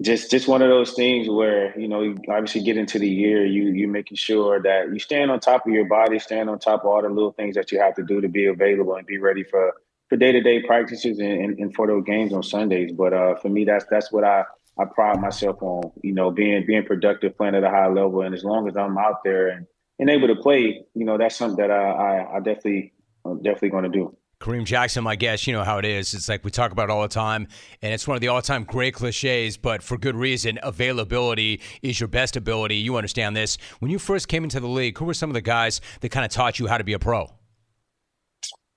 just just one of those things where you know you obviously get into the year you you making sure that you stand on top of your body stand on top of all the little things that you have to do to be available and be ready for for day-to-day practices and, and, and for those games on sundays. But uh, for me that's that's what i i pride myself on you know being being productive playing at a high level. And as long as i'm out there and, and able to play you know that's something that i i, I definitely I'm definitely going to do Kareem Jackson, my guess, you know how it is. It's like we talk about all the time, and it's one of the all time great cliches, but for good reason. Availability is your best ability. You understand this. When you first came into the league, who were some of the guys that kind of taught you how to be a pro?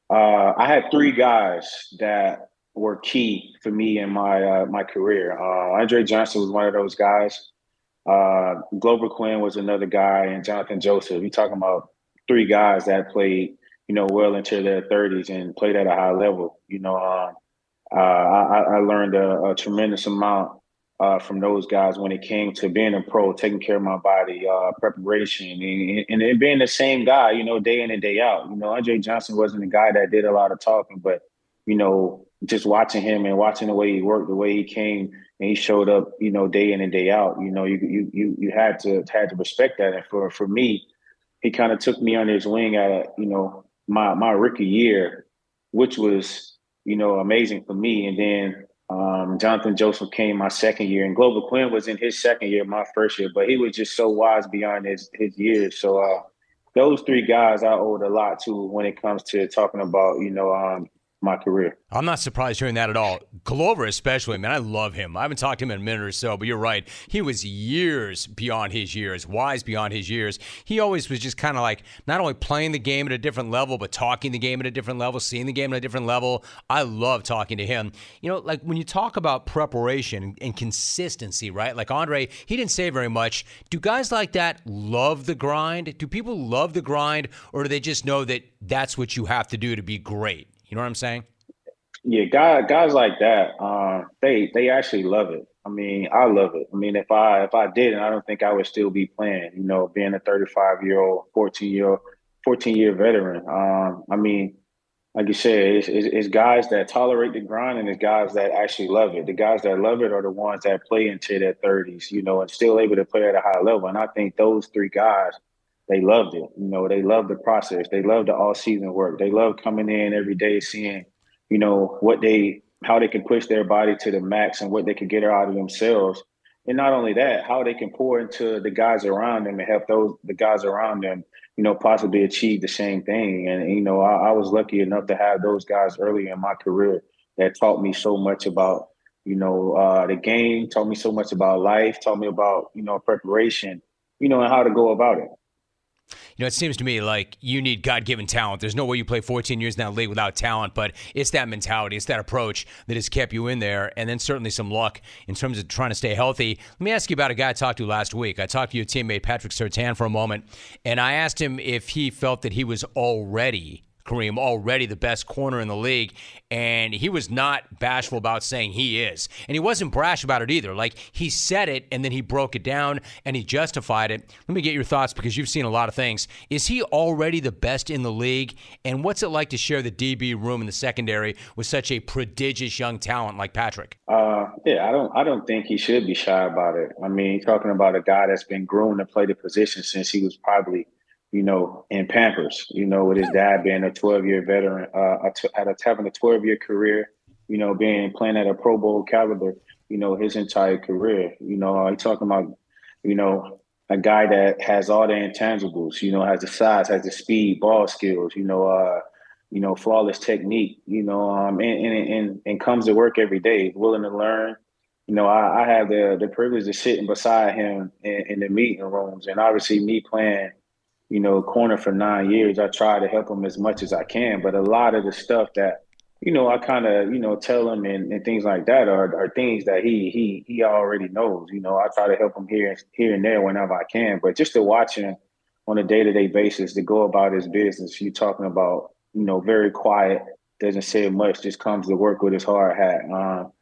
Uh, I had three guys that were key for me in my uh, my career. Uh, Andre Johnson was one of those guys. Uh, Glover Quin was another guy, and Johnathan Joseph. You're talking about three guys that played you know, well into their 30s and played at a high level. You know, uh, uh, I, I, learned a, a tremendous amount uh, from those guys when it came to being a pro, taking care of my body, uh, preparation, and, and, being the same guy, you know, day in and day out. You know, Andre Johnson wasn't a guy that did a lot of talking, but, you know, just watching him and watching the way he worked, the way he came and he showed up, you know, day in and day out. You know, you you you, you had to had to respect that. And for for me, he kind of took me under his wing at a, you know, my my rookie year, which was you know amazing for me. And then um, Johnathan Joseph came my second year, and Glover Quin was in his second year, my first year. But he was just so wise beyond his his years. So uh, those three guys I owed a lot to when it comes to talking about you know um, my career. I'm not surprised hearing that at all. Glover, especially, man, I love him. I haven't talked to him in a minute or so, but you're right. He was years beyond his years, wise beyond his years. He always was just kind of like not only playing the game at a different level, but talking the game at a different level, seeing the game at a different level. I love talking to him. You know, like when you talk about preparation and consistency, right? Like Andre, he didn't say very much. Do guys like that love the grind? Do people love the grind, or do they just know that that's what you have to do to be great? You know what I'm saying? Yeah, guys, guys like that, um, they they actually love it. I mean, I love it. I mean, if I if I didn't, I don't think I would still be playing. You know, being a 35 year old, 14 year old, 14 year veteran. Um, I mean, like you said, it's, it's, it's, guys that tolerate the grind and it's guys that actually love it. The guys that love it are the ones that play into their 30s, you know, and still able to play at a high level. And I think those three guys, they loved it. You know, they love the process. They love the all season work. They love coming in every day, seeing, you know, what they, how they can push their body to the max and what they can get out of themselves. And not only that, how they can pour into the guys around them and help those the guys around them you know, possibly achieve the same thing. And, you know, I, I was lucky enough to have those guys early in my career that taught me so much about, you know, uh, the game, taught me so much about life, taught me about, you know, preparation, you know, and how to go about it. You know, it seems to me like you need God given talent. There's no way you play 14 years in that league without talent, but it's that mentality, it's that approach that has kept you in there. And then certainly some luck in terms of trying to stay healthy. Let me ask you about a guy I talked to last week. I talked to your teammate, Patrick Surtain, for a moment, and I asked him if he felt that he was already Kareem, already the best corner in the league. And he was not bashful about saying he is. And he wasn't brash about it either. Like he said it and then he broke it down and he justified it. Let me get your thoughts because you've seen a lot of things. Is he already the best in the league? And what's it like to share the DB room in the secondary with such a prodigious young talent like Patrick? Uh, yeah, I don't I don't think he should be shy about it. I mean, talking about a guy that's been groomed to play the position since he was probably – you know, in Pampers, you know, with his dad being a 12 year veteran, uh, at a, having a 12 year career, you know, being playing at a Pro Bowl caliber, you know, his entire career. You know, I'm talking about, you know, a guy that has all the intangibles, you know, has the size, has the speed, ball skills, you know, uh, you know, flawless technique, you know, um, and, and, and, and comes to work every day, willing to learn. You know, I, I have the the privilege of sitting beside him in, in the meeting rooms, and obviously me playing you know, corner for nine years. I try to help him as much as I can, but a lot of the stuff that, you know, I kind of, you know, tell him and, and things like that are, are things that he he he already knows. You know, I try to help him here here and there whenever I can. But just to watch him on a day to day basis to go about his business, you talking about, you know, very quiet, doesn't say much, just comes to work with his hard hat. Um,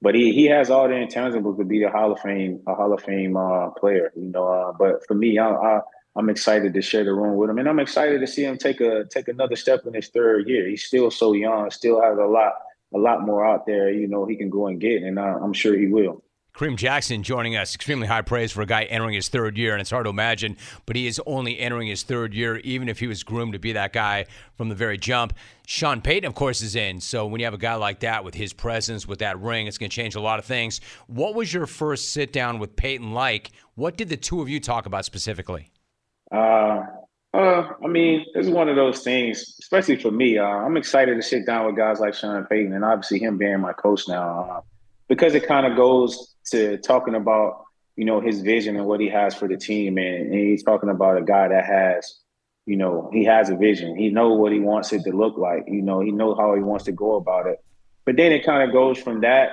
but he he has all the intangibles to be the Hall of Fame a Hall of Fame uh, player. You know, uh, but for me, I, I I'm excited to share the room with him, and I'm excited to see him take a take another step in his third year. He's still so young, still has a lot a lot more out there. You know, he can go and get, and uh, I'm sure he will. Kareem Jackson joining us. Extremely high praise for a guy entering his third year, and it's hard to imagine, but he is only entering his third year, even if he was groomed to be that guy from the very jump. Sean Payton, of course, is in. So when you have a guy like that with his presence, with that ring, it's going to change a lot of things. What was your first sit down with Payton like? What did the two of you talk about specifically? Uh, uh, I mean, it's one of those things, especially for me. Uh, I'm excited to sit down with guys like Sean Payton, and obviously him being my coach now, uh, because it kind of goes to talking about you know his vision and what he has for the team, and, and he's talking about a guy that has, you know, he has a vision. He knows what he wants it to look like. You know, he knows how he wants to go about it. But then it kind of goes from that,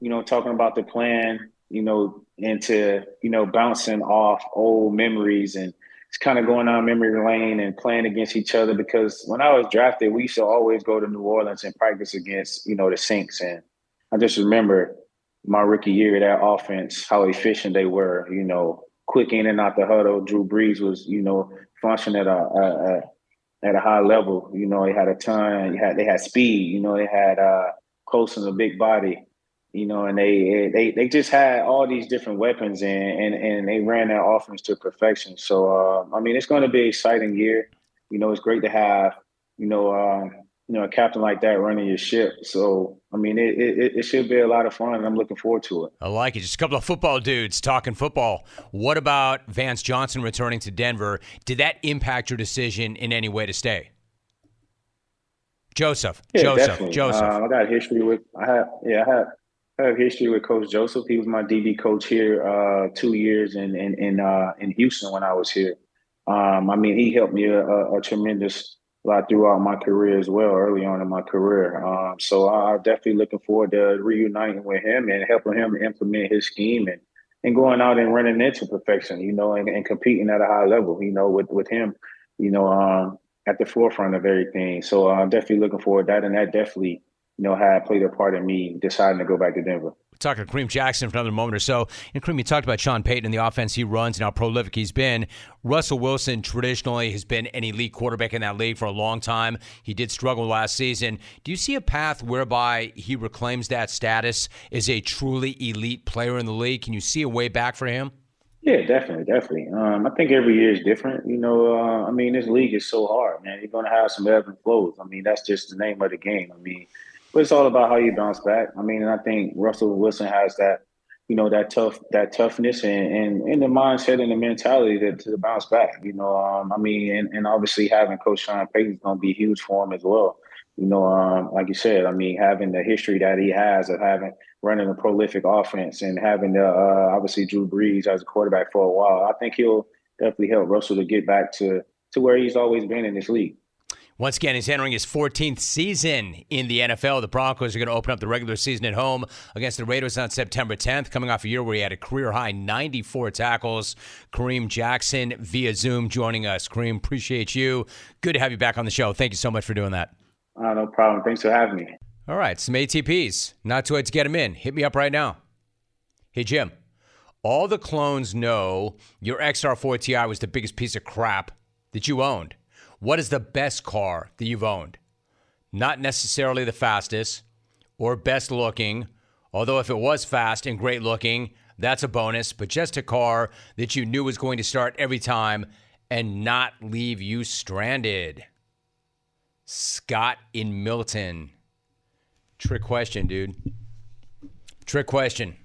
you know, talking about the plan, you know, into you know bouncing off old memories and it's kind of going on memory lane and playing against each other because when I was drafted, we used to always go to New Orleans and practice against, you know, the Saints. And I just remember my rookie year, that offense, how efficient they were, you know, quick in and out the huddle. Drew Brees was, you know, functioning at a, a, a at a high level. You know, he had a ton, he had they had speed, you know, they had uh Colston, a big body you know, and they they they just had all these different weapons and and, and they ran their offense to perfection. So uh, I mean, it's going to be an exciting year. You know, it's great to have you know uh, you know a captain like that running your ship. So I mean, it, it it should be a lot of fun, and I'm looking forward to it. I like it. Just a couple of football dudes talking football. What about Vance Johnson returning to Denver? Did that impact your decision in any way to stay? Joseph, yeah, Joseph, definitely. Joseph. Uh, I got history with. I have. Yeah, I have. Have history with Coach Joseph. He was my DB coach here uh, two years in in in, uh, in Houston when I was here. Um, I mean, he helped me a, a, a, tremendous lot throughout my career as well, early on in my career. Um, so I'm definitely looking forward to reuniting with him and helping him implement his scheme and and going out and running into perfection, you know, and, and competing at a high level, you know, with with him, you know, um, at the forefront of everything. So I'm definitely looking forward to that, and that definitely you know, had played a part in me deciding to go back to Denver talking to Kareem Jackson for another moment or so. And Kareem, you talked about Sean Payton and the offense he runs and how prolific he's been. Russell Wilson traditionally has been an elite quarterback in that league for a long time. He did struggle last season. Do you see a path whereby he reclaims that status as a truly elite player in the league? Can you see a way back for him? Yeah, definitely, definitely. Um, I think every year is different. You know, uh, I mean, this league is so hard, man. You're going to have some ebbs and flows. I mean, that's just the name of the game. I mean, but it's all about how you bounce back. I mean, and I think Russell Wilson has that, you know, that tough, that toughness and and, and the mindset and the mentality to, to bounce back. You know, um, I mean, and, and obviously having Coach Sean Payton is going to be huge for him as well. You know, um, like you said, I mean, having the history that he has of having running a prolific offense and having the uh, obviously Drew Brees as a quarterback for a while, I think he'll definitely help Russell to get back to to where he's always been in this league. Once again, he's entering his 14th season in the NFL. The Broncos are going to open up the regular season at home against the Raiders on September 10th, coming off a year where he had a career high 94 tackles. Kareem Jackson via Zoom joining us. Kareem, appreciate you. Good to have you back on the show. Thank you so much for doing that. Uh, no problem. Thanks for having me. All right, some ATPs. Not too late to get them in. Hit me up right now. Hey, Jim. All the clones know your XR4 Ti was the biggest piece of crap that you owned. What is the best car that you've owned? Not necessarily the fastest or best looking, although if it was fast and great looking, that's a bonus, but just a car that you knew was going to start every time and not leave you stranded. Scott in Milton. Trick question, dude. Trick question.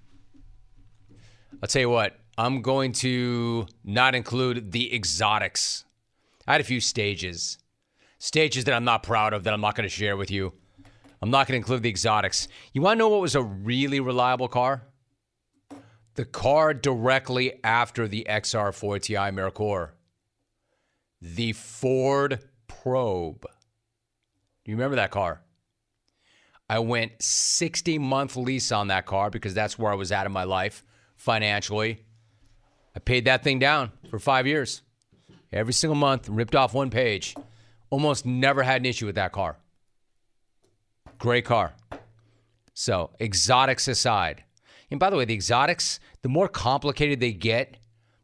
I'll tell you what, I'm going to not include the exotics I had a few stages, stages that I'm not proud of that I'm not going to share with you. I'm not going to include the exotics. You want to know what was a really reliable car? The car directly after the XR4 Ti Merkur. The Ford Probe. Do you remember that car? I went 60 month lease on that car because that's where I was at in my life financially. I paid that thing down for five years every single month, ripped off one page. Almost never had an issue with that car. Great car. So, exotics aside. And by the way, the exotics, the more complicated they get,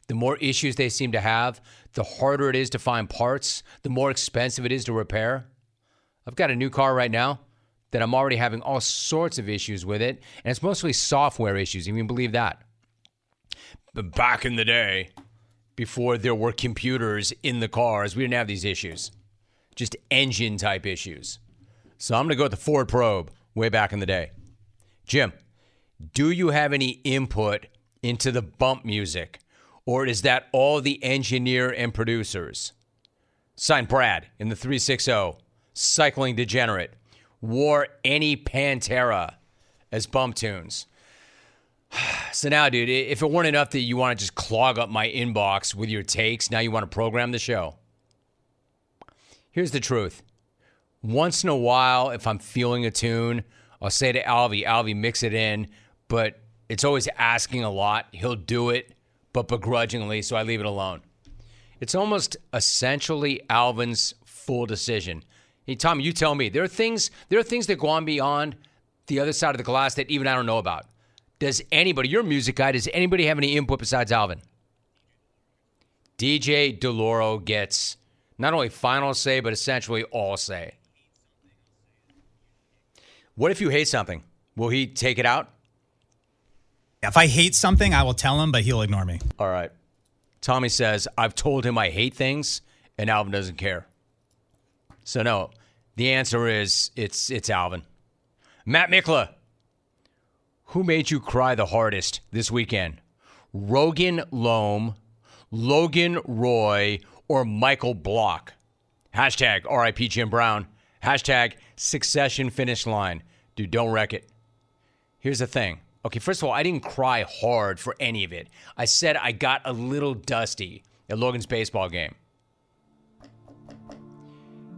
the more issues they seem to have, the harder it is to find parts, the more expensive it is to repair. I've got a new car right now that I'm already having all sorts of issues with it, and it's mostly software issues. You can believe that. But back in the day, before there were computers in the cars. We didn't have these issues, just engine type issues. So I'm going to go with the Ford Probe way back in the day. Jim, do you have any input into the bump music, or is that all the engineer and producers? Signed Brad in the 360, cycling degenerate, wore any Pantera as bump tunes. <sighs> So now, dude, if it weren't enough that you want to just clog up my inbox with your takes, now you want to program the show. Here's the truth. Once in a while, if I'm feeling a tune, I'll say to Alvy, Alvy, mix it in, but it's always asking a lot. He'll do it, but begrudgingly, so I leave it alone. It's almost essentially Alvin's full decision. Hey, Tom, you tell me. There are things, there are things that go on beyond the other side of the glass that even I don't know about. Does anybody, your music guy, does anybody have any input besides Alvin? DJ Delloro gets not only final say, but essentially all say. What if you hate something? Will he take it out? If I hate something, I will tell him, but he'll ignore me. All right. Tommy says, I've told him I hate things, and Alvin doesn't care. So, no, the answer is it's, it's Alvin. Matt Mikla who made you cry the hardest this weekend? Rogan Loam, Logan Roy, or Michael Block? Hashtag RIP Jim Brown. Hashtag succession finish line. Dude, don't wreck it. Here's the thing. Okay, first of all, I didn't cry hard for any of it. I said I got a little dusty at Logan's baseball game.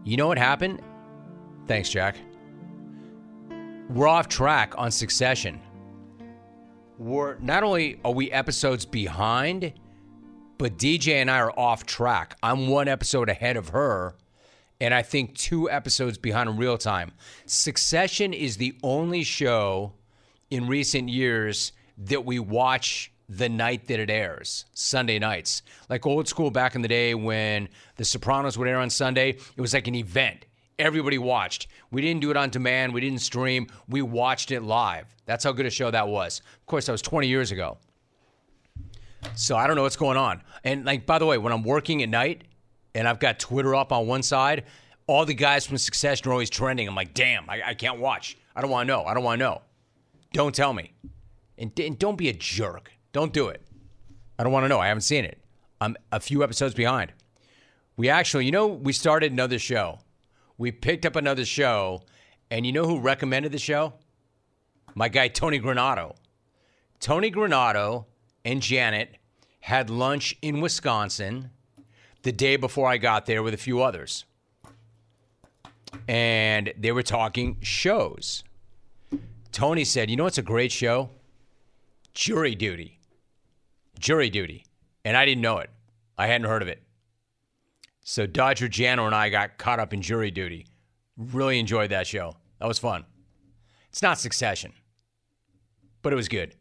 You know what happened? Thanks, Jack. We're off track on succession we're not only are we episodes behind, but DJ and I are off track. I'm one episode ahead of her, and I think two episodes behind in real time. Succession is the only show in recent years that we watch the night that it airs, Sunday nights. Like old school back in the day when The Sopranos would air on Sunday, it was like an event. Everybody watched. We didn't do it on demand, we didn't stream, we watched it live. That's how good a show that was. Of course, that was 20 years ago. So I don't know what's going on. And like by the way, when I'm working at night and I've got Twitter up on one side, all the guys from Succession are always trending. I'm like, damn, I, I can't watch. I don't want to know. I don't want to know. Don't tell me. And, and don't be a jerk. Don't do it. I don't want to know. I haven't seen it. I'm a few episodes behind. We actually, you know, we started another show. We picked up another show, and you know who recommended the show? My guy Tony Granato. Tony Granato and Janet had lunch in Wisconsin the day before I got there with a few others. And they were talking shows. Tony said, You know what's a great show? Jury Duty. Jury Duty. And I didn't know it, I hadn't heard of it. So Dodger Jano and I got caught up in Jury Duty. Really enjoyed that show. That was fun. It's not Succession, but it was good.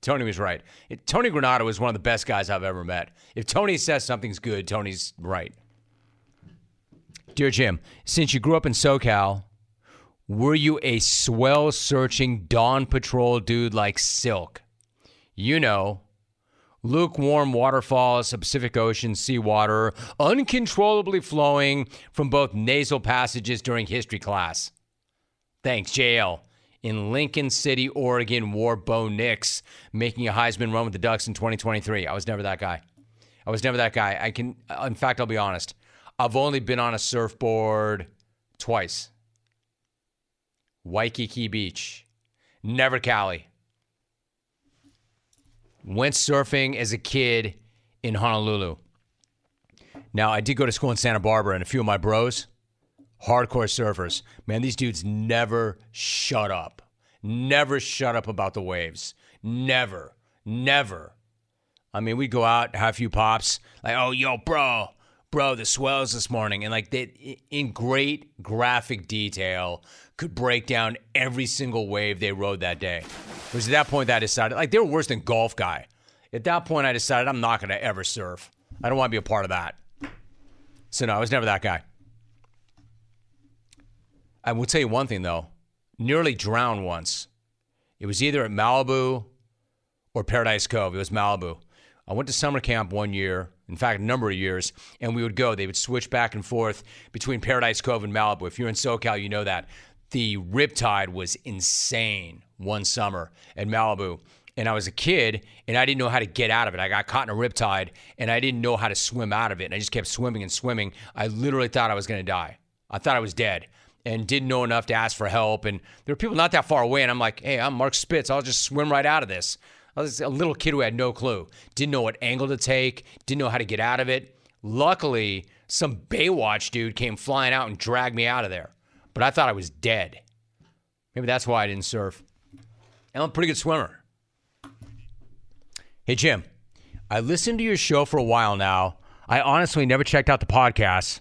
Tony was right. It, Tony Granato is one of the best guys I've ever met. If Tony says something's good, Tony's right. Dear Jim, since you grew up in SoCal, were you a swell searching Dawn Patrol dude like Silk? You know, lukewarm waterfalls of Pacific Ocean seawater uncontrollably flowing from both nasal passages during history class. Thanks, JL. In Lincoln City, Oregon, wore Bo Nix, making a Heisman run with the Ducks in 2023. I was never that guy. I was never that guy. I can, in fact, I'll be honest. I've only been on a surfboard twice. Waikiki Beach, never Cali. Went surfing as a kid in Honolulu. Now, I did go to school in Santa Barbara, and a few of my bros, hardcore surfers, man, these dudes never shut up. Never shut up about the waves. Never. Never. I mean, we'd go out, have a few pops, like, oh, yo, bro, bro, the swells this morning. And like, they, in great graphic detail, could break down every single wave they rode that day. It was at that point that I decided, like, they were worse than golf guy. At that point, I decided I'm not going to ever surf. I don't want to be a part of that. So, no, I was never that guy. I will tell you one thing, though. Nearly drowned once. It was either at Malibu or Paradise Cove. It was Malibu. I went to summer camp one year, in fact, a number of years, and we would go. They would switch back and forth between Paradise Cove and Malibu. If you're in SoCal, you know that. The riptide was insane one summer at Malibu. And I was a kid and I didn't know how to get out of it. I got caught in a riptide and I didn't know how to swim out of it. And I just kept swimming and swimming. I literally thought I was going to die. I thought I was dead and didn't know enough to ask for help. And there were people not that far away. And I'm like, hey, I'm Mark Spitz. I'll just swim right out of this. I was a little kid who had no clue, didn't know what angle to take, didn't know how to get out of it. Luckily, some Baywatch dude came flying out and dragged me out of there. But I thought I was dead. Maybe that's why I didn't surf. And I'm a pretty good swimmer. Hey, Jim, I listened to your show for a while now. I honestly never checked out the podcast.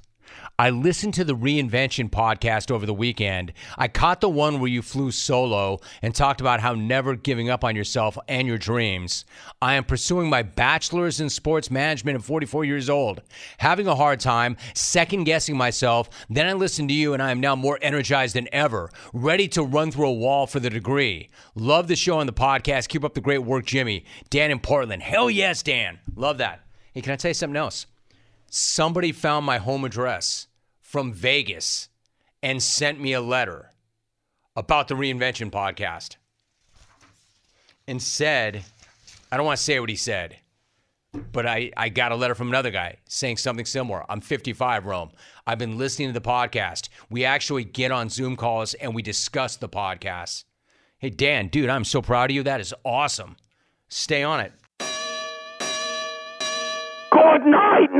I listened to the Reinvention podcast over the weekend. I caught the one where you flew solo and talked about how never giving up on yourself and your dreams. I am pursuing my bachelor's in sports management at 44 years old, having a hard time, second guessing myself. Then I listened to you and I am now more energized than ever, ready to run through a wall for the degree. Love the show and the podcast. Keep up the great work, Jimmy. Dan in Portland. Hell yes, Dan. Love that. Hey, can I tell you something else? Somebody found my home address from Vegas and sent me a letter about the Reinvention podcast and said, I don't want to say what he said, but I, I got a letter from another guy saying something similar. I'm 55, Rome. I've been listening to the podcast. We actually get on Zoom calls and we discuss the podcast. Hey, Dan, dude, I'm so proud of you. That is awesome. Stay on it. Good night,